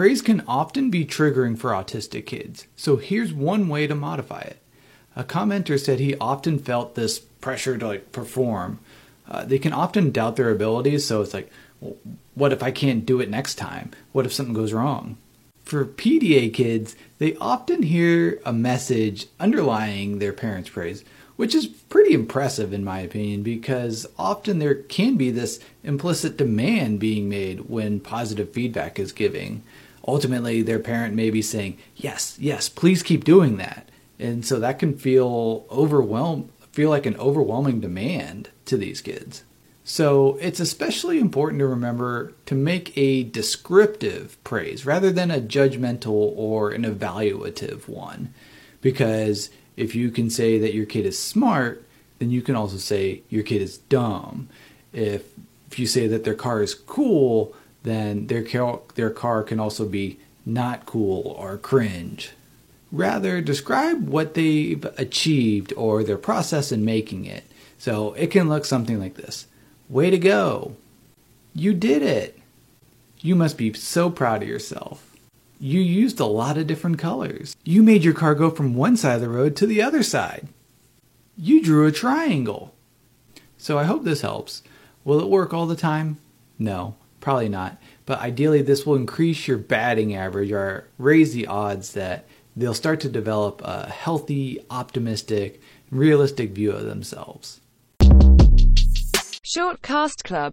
Praise can often be triggering for autistic kids, so here's one way to modify it. A commenter said he often felt this pressure to like perform. Uh, they can often doubt their abilities, so it's like, well, what if I can't do it next time? What if something goes wrong? For PDA kids, they often hear a message underlying their parents' praise, which is pretty impressive in my opinion because often there can be this implicit demand being made when positive feedback is giving. Ultimately, their parent may be saying, "Yes, yes, please keep doing that." And so that can feel overwhelm feel like an overwhelming demand to these kids. So it's especially important to remember to make a descriptive praise rather than a judgmental or an evaluative one. Because if you can say that your kid is smart, then you can also say your kid is dumb. If if you say that their car is cool, then their car, their car can also be not cool or cringe. Rather, describe what they've achieved or their process in making it. So it can look something like this Way to go! You did it! You must be so proud of yourself. You used a lot of different colors. You made your car go from one side of the road to the other side. You drew a triangle. So I hope this helps. Will it work all the time? No, probably not. But ideally, this will increase your batting average or raise the odds that they'll start to develop a healthy, optimistic, realistic view of themselves. Shortcast Club